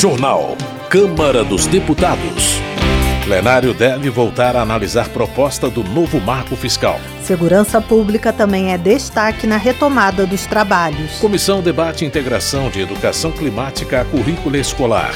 Jornal. Câmara dos Deputados. Plenário deve voltar a analisar proposta do novo marco fiscal. Segurança Pública também é destaque na retomada dos trabalhos. Comissão debate integração de educação climática a currícula escolar.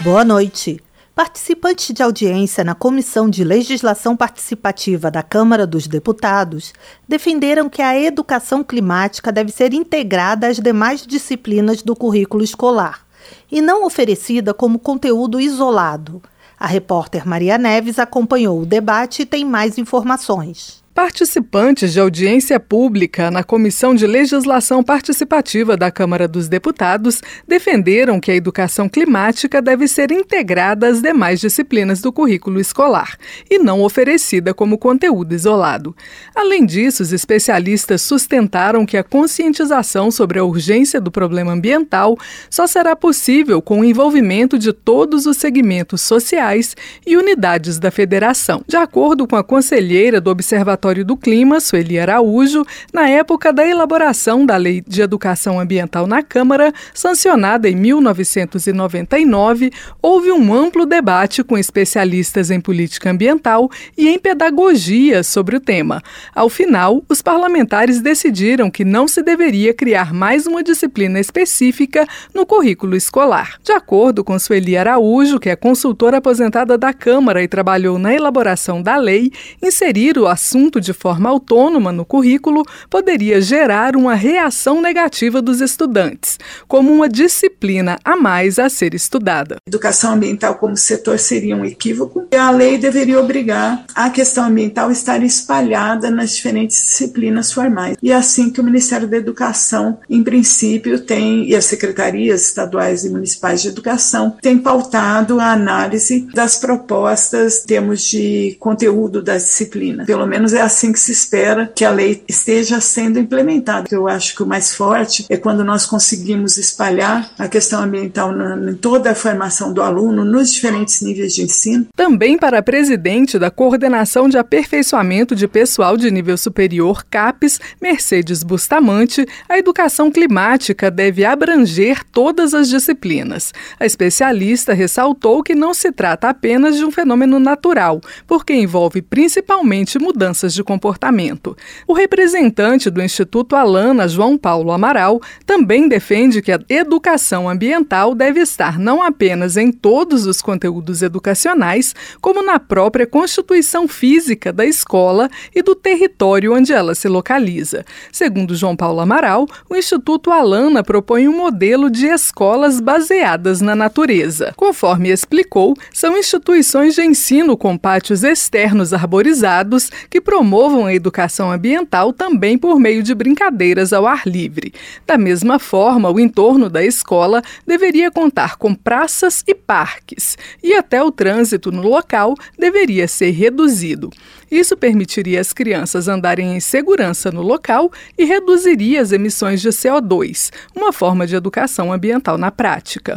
Boa noite. Participantes de audiência na Comissão de Legislação Participativa da Câmara dos Deputados defenderam que a educação climática deve ser integrada às demais disciplinas do currículo escolar e não oferecida como conteúdo isolado. A repórter Maria Neves acompanhou o debate e tem mais informações. Participantes de audiência pública na Comissão de Legislação Participativa da Câmara dos Deputados defenderam que a educação climática deve ser integrada às demais disciplinas do currículo escolar e não oferecida como conteúdo isolado. Além disso, os especialistas sustentaram que a conscientização sobre a urgência do problema ambiental só será possível com o envolvimento de todos os segmentos sociais e unidades da federação. De acordo com a conselheira do Observatório Observatório do Clima, Sueli Araújo, na época da elaboração da Lei de Educação Ambiental na Câmara, sancionada em 1999, houve um amplo debate com especialistas em política ambiental e em pedagogia sobre o tema. Ao final, os parlamentares decidiram que não se deveria criar mais uma disciplina específica no currículo escolar. De acordo com Sueli Araújo, que é consultora aposentada da Câmara e trabalhou na elaboração da lei, inserir o assunto assunto de forma autônoma no currículo poderia gerar uma reação negativa dos estudantes, como uma disciplina a mais a ser estudada. Educação ambiental como setor seria um equívoco e a lei deveria obrigar a questão ambiental a estar espalhada nas diferentes disciplinas formais. E é assim que o Ministério da Educação, em princípio, tem, e as secretarias estaduais e municipais de educação, têm pautado a análise das propostas em termos de conteúdo da disciplina. Pelo menos é assim que se espera que a lei esteja sendo implementada. Eu acho que o mais forte é quando nós conseguimos espalhar a questão ambiental em toda a formação do aluno, nos diferentes níveis de ensino. Também para a presidente da Coordenação de Aperfeiçoamento de Pessoal de Nível Superior, CAPES, Mercedes Bustamante, a educação climática deve abranger todas as disciplinas. A especialista ressaltou que não se trata apenas de um fenômeno natural, porque envolve principalmente mudanças de comportamento. O representante do Instituto Alana, João Paulo Amaral, também defende que a educação ambiental deve estar não apenas em todos os conteúdos educacionais, como na própria constituição física da escola e do território onde ela se localiza. Segundo João Paulo Amaral, o Instituto Alana propõe um modelo de escolas baseadas na natureza. Conforme explicou, são instituições de ensino com pátios externos arborizados que promovam a educação ambiental também por meio de brincadeiras ao ar livre. Da mesma forma, o entorno da escola deveria contar com praças e parques, e até o trânsito no local deveria ser reduzido. Isso permitiria às crianças andarem em segurança no local e reduziria as emissões de CO2, uma forma de educação ambiental na prática.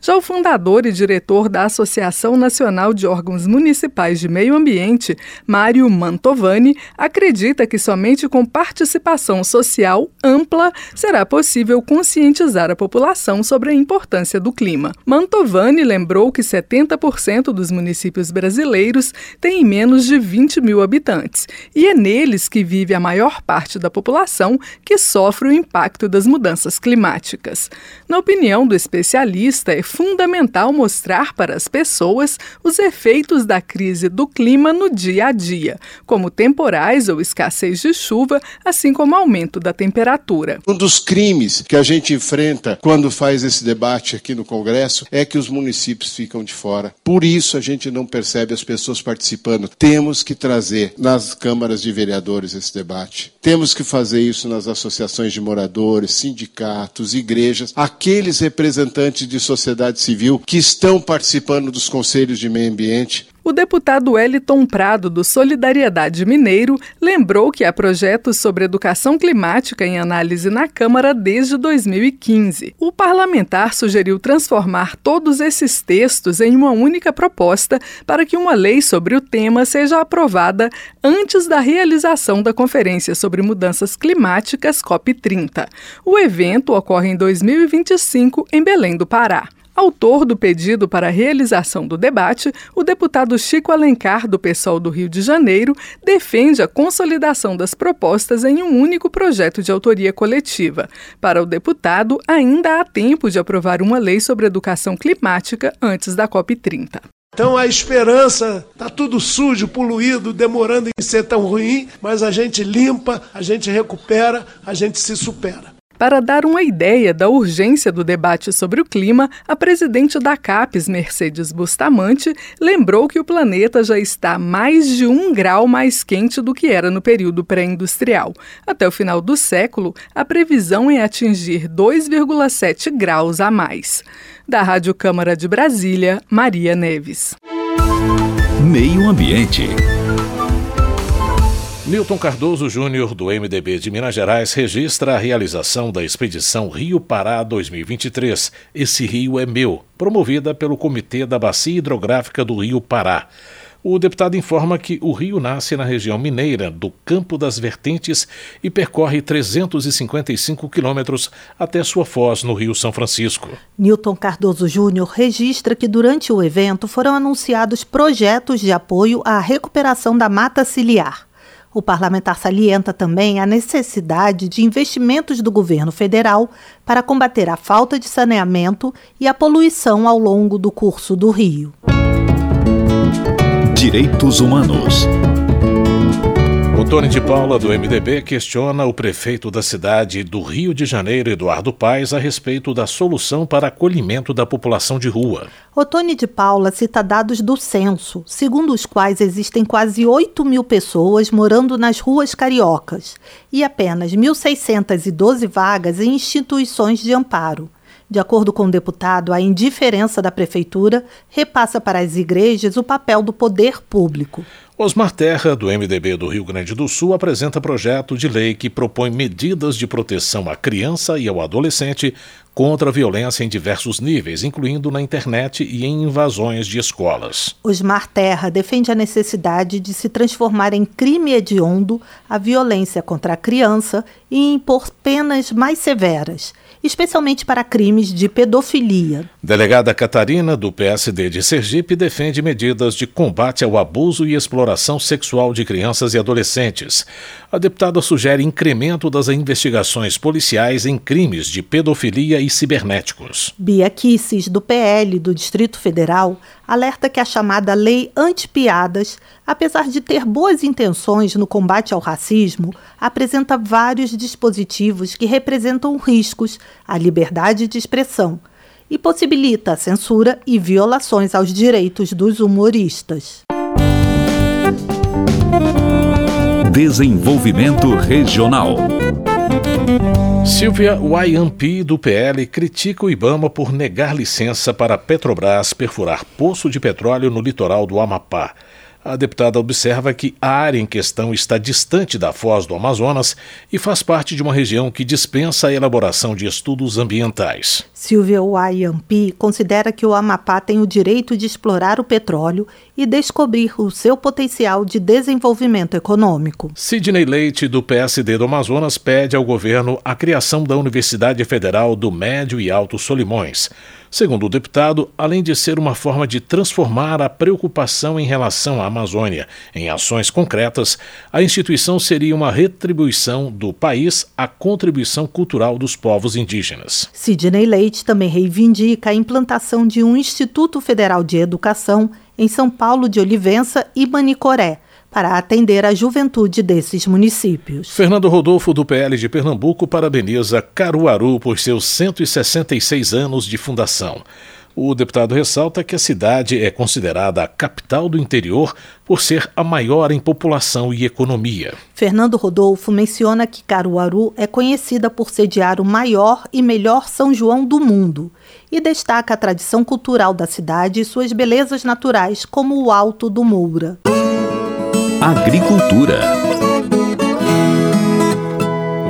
Já o fundador e diretor da Associação Nacional de Órgãos Municipais de Meio Ambiente, Mário Mantovani, acredita que somente com participação social ampla será possível conscientizar a população sobre a importância do clima. Mantovani lembrou que 70% dos municípios brasileiros têm menos de 20 mil habitantes, e é neles que vive a maior parte da população que sofre o impacto das mudanças climáticas. Na opinião do especialista, é fundamental mostrar para as pessoas os efeitos da crise do clima no dia a dia, como temporais ou escassez de chuva, assim como aumento da temperatura. Um dos crimes que a gente enfrenta quando faz esse debate aqui no Congresso é que os municípios ficam de fora. Por isso a gente não percebe as pessoas participando. Temos que trazer nas câmaras de vereadores esse debate. Temos que fazer isso nas associações de moradores, sindicatos, igrejas, aqueles representantes de sociedade sociedade civil que estão participando dos conselhos de meio ambiente o deputado Wellington Prado, do Solidariedade Mineiro, lembrou que há projetos sobre educação climática em análise na Câmara desde 2015. O parlamentar sugeriu transformar todos esses textos em uma única proposta para que uma lei sobre o tema seja aprovada antes da realização da Conferência sobre Mudanças Climáticas COP30. O evento ocorre em 2025 em Belém do Pará. Autor do pedido para a realização do debate, o deputado Chico Alencar, do PSOL do Rio de Janeiro, defende a consolidação das propostas em um único projeto de autoria coletiva. Para o deputado, ainda há tempo de aprovar uma lei sobre educação climática antes da COP30. Então a esperança está tudo sujo, poluído, demorando em ser tão ruim, mas a gente limpa, a gente recupera, a gente se supera. Para dar uma ideia da urgência do debate sobre o clima, a presidente da CAPES, Mercedes Bustamante, lembrou que o planeta já está mais de um grau mais quente do que era no período pré-industrial. Até o final do século, a previsão é atingir 2,7 graus a mais. Da Rádio Câmara de Brasília, Maria Neves. Meio Ambiente. Newton Cardoso Júnior, do MDB de Minas Gerais, registra a realização da expedição Rio Pará 2023. Esse rio é meu, promovida pelo Comitê da Bacia Hidrográfica do Rio Pará. O deputado informa que o rio nasce na região mineira, do Campo das Vertentes, e percorre 355 quilômetros até sua foz no Rio São Francisco. Newton Cardoso Júnior registra que durante o evento foram anunciados projetos de apoio à recuperação da mata ciliar. O parlamentar salienta também a necessidade de investimentos do governo federal para combater a falta de saneamento e a poluição ao longo do curso do rio. Direitos Humanos. Tony de Paula, do MDB, questiona o prefeito da cidade do Rio de Janeiro, Eduardo Paes, a respeito da solução para acolhimento da população de rua. Tony de Paula cita dados do censo, segundo os quais existem quase 8 mil pessoas morando nas ruas cariocas e apenas 1.612 vagas em instituições de amparo. De acordo com o deputado, a indiferença da prefeitura repassa para as igrejas o papel do poder público. Osmar Terra, do MDB do Rio Grande do Sul, apresenta projeto de lei que propõe medidas de proteção à criança e ao adolescente contra a violência em diversos níveis, incluindo na internet e em invasões de escolas. Osmar Terra defende a necessidade de se transformar em crime hediondo a violência contra a criança e impor penas mais severas especialmente para crimes de pedofilia. Delegada Catarina, do PSD de Sergipe, defende medidas de combate ao abuso e exploração sexual de crianças e adolescentes. A deputada sugere incremento das investigações policiais em crimes de pedofilia e cibernéticos. Bia Kisses, do PL do Distrito Federal, alerta que a chamada Lei Antipiadas, apesar de ter boas intenções no combate ao racismo, apresenta vários dispositivos que representam riscos à liberdade de expressão e possibilita a censura e violações aos direitos dos humoristas. Desenvolvimento Regional. Silvia Wayampi, do PL, critica o Ibama por negar licença para a Petrobras perfurar poço de petróleo no litoral do Amapá. A deputada observa que a área em questão está distante da foz do Amazonas e faz parte de uma região que dispensa a elaboração de estudos ambientais. Silvia Wayampi considera que o Amapá tem o direito de explorar o petróleo e descobrir o seu potencial de desenvolvimento econômico. Sidney Leite, do PSD do Amazonas, pede ao governo a criação da Universidade Federal do Médio e Alto Solimões. Segundo o deputado, além de ser uma forma de transformar a preocupação em relação à Amazônia em ações concretas, a instituição seria uma retribuição do país à contribuição cultural dos povos indígenas. Sidney Leite também reivindica a implantação de um Instituto Federal de Educação em São Paulo de Olivença e Manicoré para atender a juventude desses municípios. Fernando Rodolfo, do PL de Pernambuco, parabeniza Caruaru por seus 166 anos de fundação. O deputado ressalta que a cidade é considerada a capital do interior por ser a maior em população e economia. Fernando Rodolfo menciona que Caruaru é conhecida por sediar o maior e melhor São João do mundo e destaca a tradição cultural da cidade e suas belezas naturais, como o Alto do Moura. Agricultura.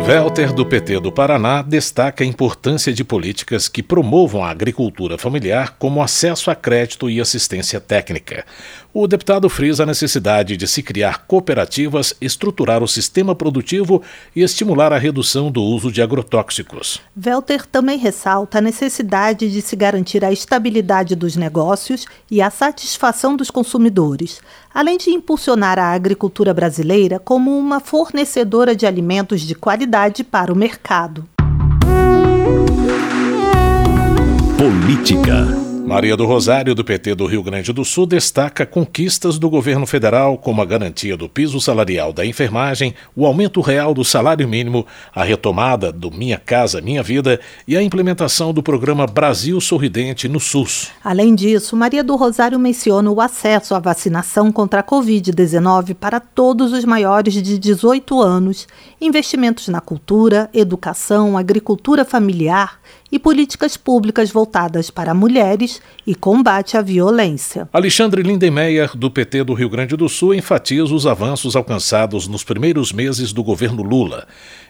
Welter, do PT do Paraná, destaca a importância de políticas que promovam a agricultura familiar, como acesso a crédito e assistência técnica. O deputado frisa a necessidade de se criar cooperativas, estruturar o sistema produtivo e estimular a redução do uso de agrotóxicos. Welter também ressalta a necessidade de se garantir a estabilidade dos negócios e a satisfação dos consumidores, além de impulsionar a agricultura brasileira como uma fornecedora de alimentos de qualidade para o mercado. Política. Maria do Rosário, do PT do Rio Grande do Sul, destaca conquistas do governo federal, como a garantia do piso salarial da enfermagem, o aumento real do salário mínimo, a retomada do Minha Casa Minha Vida e a implementação do programa Brasil Sorridente no SUS. Além disso, Maria do Rosário menciona o acesso à vacinação contra a Covid-19 para todos os maiores de 18 anos, investimentos na cultura, educação, agricultura familiar e políticas públicas voltadas para mulheres e combate à violência. Alexandre Lindenmeyer, do PT do Rio Grande do Sul, enfatiza os avanços alcançados nos primeiros meses do governo Lula.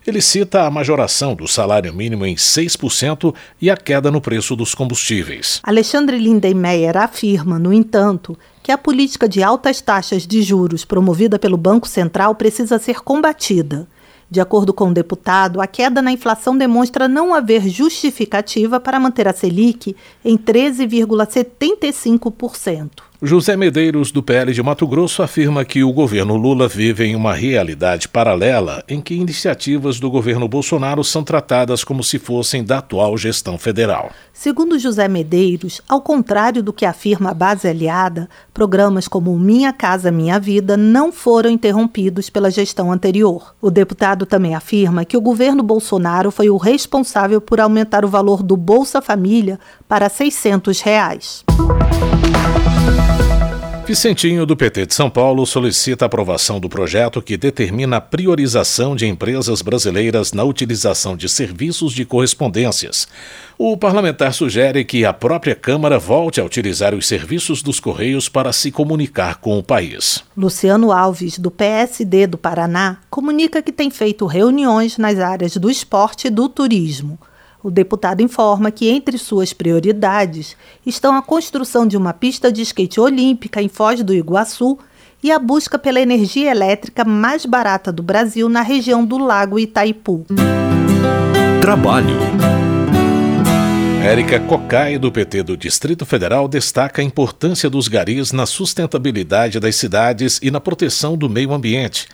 Ele cita a majoração do salário mínimo em 6% e a queda no preço dos combustíveis. Alexandre Lindenmeyer afirma, no entanto, que a política de altas taxas de juros promovida pelo Banco Central precisa ser combatida. De acordo com o deputado, a queda na inflação demonstra não haver justificativa para manter a Selic em 13,75%. José Medeiros, do PL de Mato Grosso, afirma que o governo Lula vive em uma realidade paralela em que iniciativas do governo Bolsonaro são tratadas como se fossem da atual gestão federal. Segundo José Medeiros, ao contrário do que afirma a base aliada, programas como Minha Casa Minha Vida não foram interrompidos pela gestão anterior. O deputado também afirma que o governo Bolsonaro foi o responsável por aumentar o valor do Bolsa Família para 600 reais. Vicentinho, do PT de São Paulo, solicita a aprovação do projeto que determina a priorização de empresas brasileiras na utilização de serviços de correspondências. O parlamentar sugere que a própria Câmara volte a utilizar os serviços dos Correios para se comunicar com o país. Luciano Alves, do PSD do Paraná, comunica que tem feito reuniões nas áreas do esporte e do turismo. O deputado informa que entre suas prioridades estão a construção de uma pista de skate olímpica em Foz do Iguaçu e a busca pela energia elétrica mais barata do Brasil na região do Lago Itaipu. Trabalho. Érica Cocai, do PT do Distrito Federal, destaca a importância dos garis na sustentabilidade das cidades e na proteção do meio ambiente.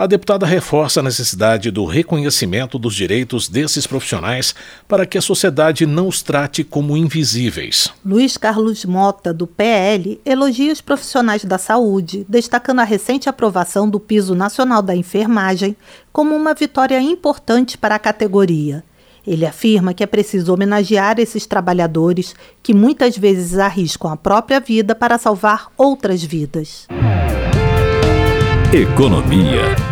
A deputada reforça a necessidade do reconhecimento dos direitos desses profissionais para que a sociedade não os trate como invisíveis. Luiz Carlos Mota, do PL, elogia os profissionais da saúde, destacando a recente aprovação do Piso Nacional da Enfermagem como uma vitória importante para a categoria. Ele afirma que é preciso homenagear esses trabalhadores que muitas vezes arriscam a própria vida para salvar outras vidas. Economia.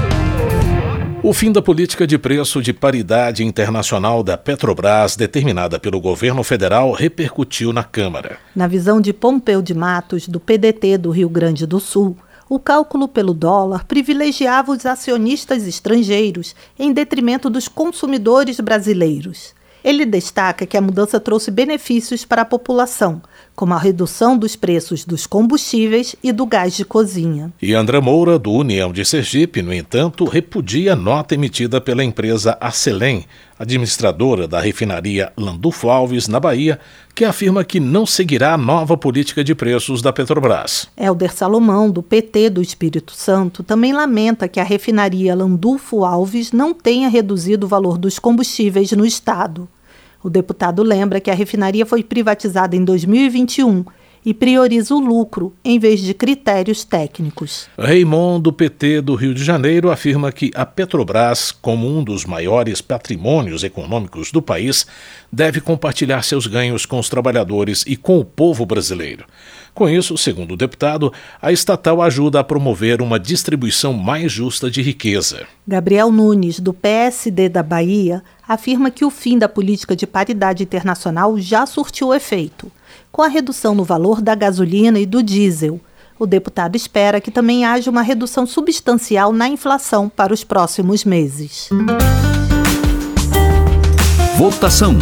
O fim da política de preço de paridade internacional da Petrobras, determinada pelo governo federal, repercutiu na Câmara. Na visão de Pompeu de Matos, do PDT do Rio Grande do Sul, o cálculo pelo dólar privilegiava os acionistas estrangeiros em detrimento dos consumidores brasileiros. Ele destaca que a mudança trouxe benefícios para a população, como a redução dos preços dos combustíveis e do gás de cozinha. E André Moura, do União de Sergipe, no entanto, repudia a nota emitida pela empresa Arcelém, administradora da refinaria Landulfo Alves, na Bahia, que afirma que não seguirá a nova política de preços da Petrobras. Helder Salomão, do PT do Espírito Santo, também lamenta que a refinaria Landulfo Alves não tenha reduzido o valor dos combustíveis no estado. O deputado lembra que a refinaria foi privatizada em 2021 e prioriza o lucro em vez de critérios técnicos. Raymond, do PT do Rio de Janeiro, afirma que a Petrobras, como um dos maiores patrimônios econômicos do país, deve compartilhar seus ganhos com os trabalhadores e com o povo brasileiro. Com isso, segundo o deputado, a estatal ajuda a promover uma distribuição mais justa de riqueza. Gabriel Nunes, do PSD da Bahia, afirma que o fim da política de paridade internacional já surtiu efeito, com a redução no valor da gasolina e do diesel. O deputado espera que também haja uma redução substancial na inflação para os próximos meses. Votação.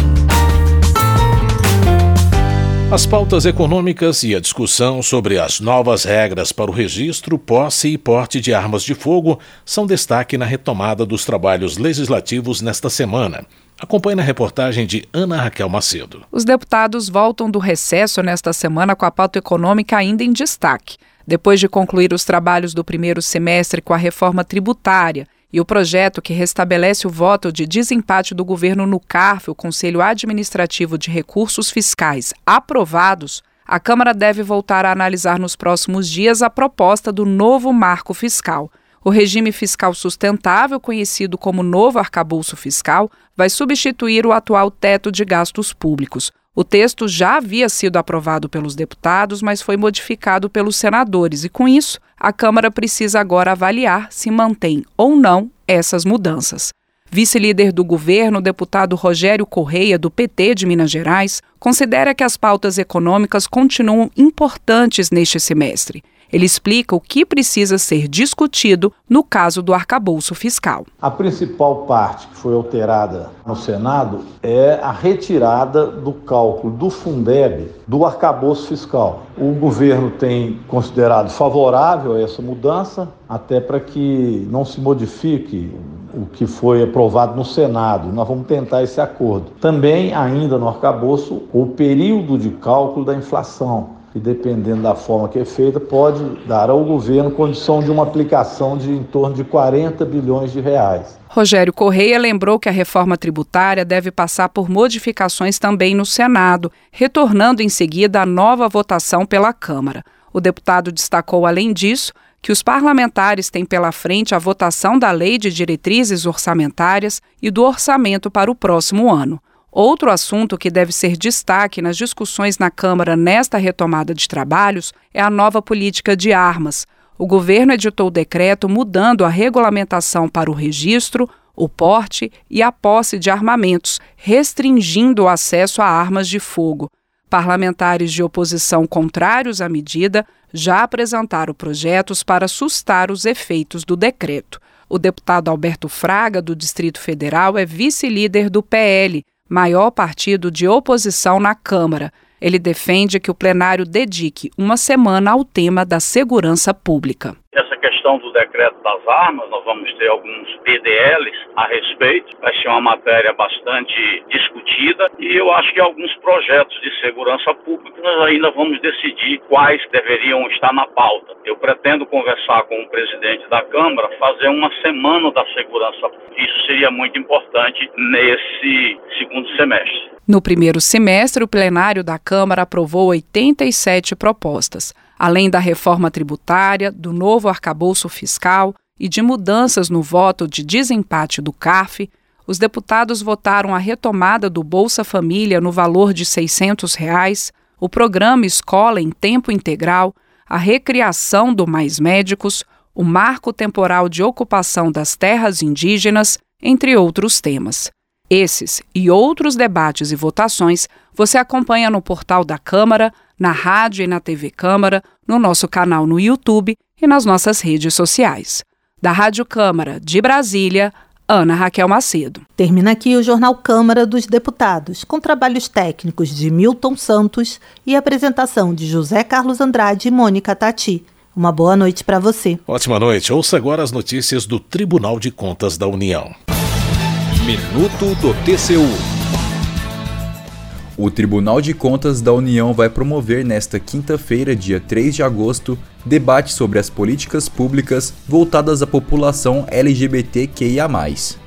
As pautas econômicas e a discussão sobre as novas regras para o registro, posse e porte de armas de fogo são destaque na retomada dos trabalhos legislativos nesta semana. Acompanhe na reportagem de Ana Raquel Macedo. Os deputados voltam do recesso nesta semana com a pauta econômica ainda em destaque. Depois de concluir os trabalhos do primeiro semestre com a reforma tributária e o projeto que restabelece o voto de desempate do governo no CARF, o Conselho Administrativo de Recursos Fiscais, aprovados, a Câmara deve voltar a analisar nos próximos dias a proposta do novo marco fiscal. O regime fiscal sustentável, conhecido como novo arcabouço fiscal, vai substituir o atual teto de gastos públicos. O texto já havia sido aprovado pelos deputados, mas foi modificado pelos senadores, e com isso, a Câmara precisa agora avaliar se mantém ou não essas mudanças. Vice-líder do governo, deputado Rogério Correia, do PT de Minas Gerais, considera que as pautas econômicas continuam importantes neste semestre ele explica o que precisa ser discutido no caso do arcabouço fiscal. A principal parte que foi alterada no Senado é a retirada do cálculo do Fundeb do arcabouço fiscal. O governo tem considerado favorável essa mudança, até para que não se modifique o que foi aprovado no Senado. Nós vamos tentar esse acordo. Também, ainda no arcabouço, o período de cálculo da inflação e dependendo da forma que é feita, pode dar ao governo condição de uma aplicação de em torno de 40 bilhões de reais. Rogério Correia lembrou que a reforma tributária deve passar por modificações também no Senado, retornando em seguida à nova votação pela Câmara. O deputado destacou, além disso, que os parlamentares têm pela frente a votação da Lei de Diretrizes Orçamentárias e do orçamento para o próximo ano. Outro assunto que deve ser destaque nas discussões na Câmara nesta retomada de trabalhos é a nova política de armas. O governo editou o decreto mudando a regulamentação para o registro, o porte e a posse de armamentos, restringindo o acesso a armas de fogo. Parlamentares de oposição contrários à medida já apresentaram projetos para sustar os efeitos do decreto. O deputado Alberto Fraga, do Distrito Federal, é vice-líder do PL, maior partido de oposição na Câmara. Ele defende que o plenário dedique uma semana ao tema da segurança pública questão do decreto das armas, nós vamos ter alguns PDLs a respeito, vai ser uma matéria bastante discutida e eu acho que alguns projetos de segurança pública nós ainda vamos decidir quais deveriam estar na pauta. Eu pretendo conversar com o presidente da Câmara, fazer uma semana da segurança pública. Isso seria muito importante nesse segundo semestre. No primeiro semestre, o plenário da Câmara aprovou 87 propostas além da reforma tributária, do novo arcabouço fiscal e de mudanças no voto de desempate do CARF, os deputados votaram a retomada do Bolsa Família no valor de 600 reais, o programa Escola em Tempo Integral, a recriação do Mais Médicos, o marco temporal de ocupação das terras indígenas, entre outros temas. Esses e outros debates e votações você acompanha no portal da Câmara, na rádio e na TV Câmara, no nosso canal no YouTube e nas nossas redes sociais. Da Rádio Câmara de Brasília, Ana Raquel Macedo. Termina aqui o Jornal Câmara dos Deputados, com trabalhos técnicos de Milton Santos e apresentação de José Carlos Andrade e Mônica Tati. Uma boa noite para você. Ótima noite. Ouça agora as notícias do Tribunal de Contas da União. Minuto do TCU. O Tribunal de Contas da União vai promover nesta quinta-feira, dia 3 de agosto, debate sobre as políticas públicas voltadas à população LGBTQIA.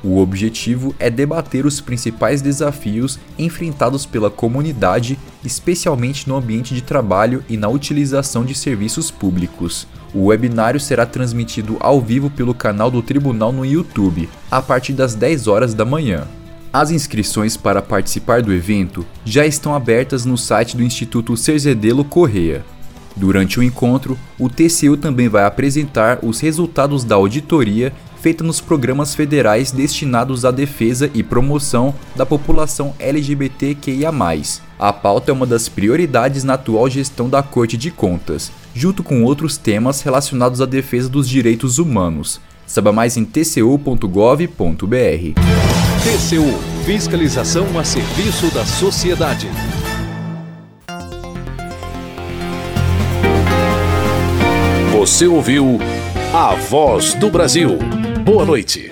O objetivo é debater os principais desafios enfrentados pela comunidade, especialmente no ambiente de trabalho e na utilização de serviços públicos. O webinário será transmitido ao vivo pelo canal do Tribunal no YouTube, a partir das 10 horas da manhã. As inscrições para participar do evento já estão abertas no site do Instituto Cerzedelo Correia. Durante o encontro, o TCU também vai apresentar os resultados da auditoria feita nos programas federais destinados à defesa e promoção da população LGBTQIA. A pauta é uma das prioridades na atual gestão da Corte de Contas, junto com outros temas relacionados à defesa dos direitos humanos. Saiba mais em tcu.gov.br. TCU Fiscalização a serviço da sociedade. Você ouviu a voz do Brasil. Boa noite.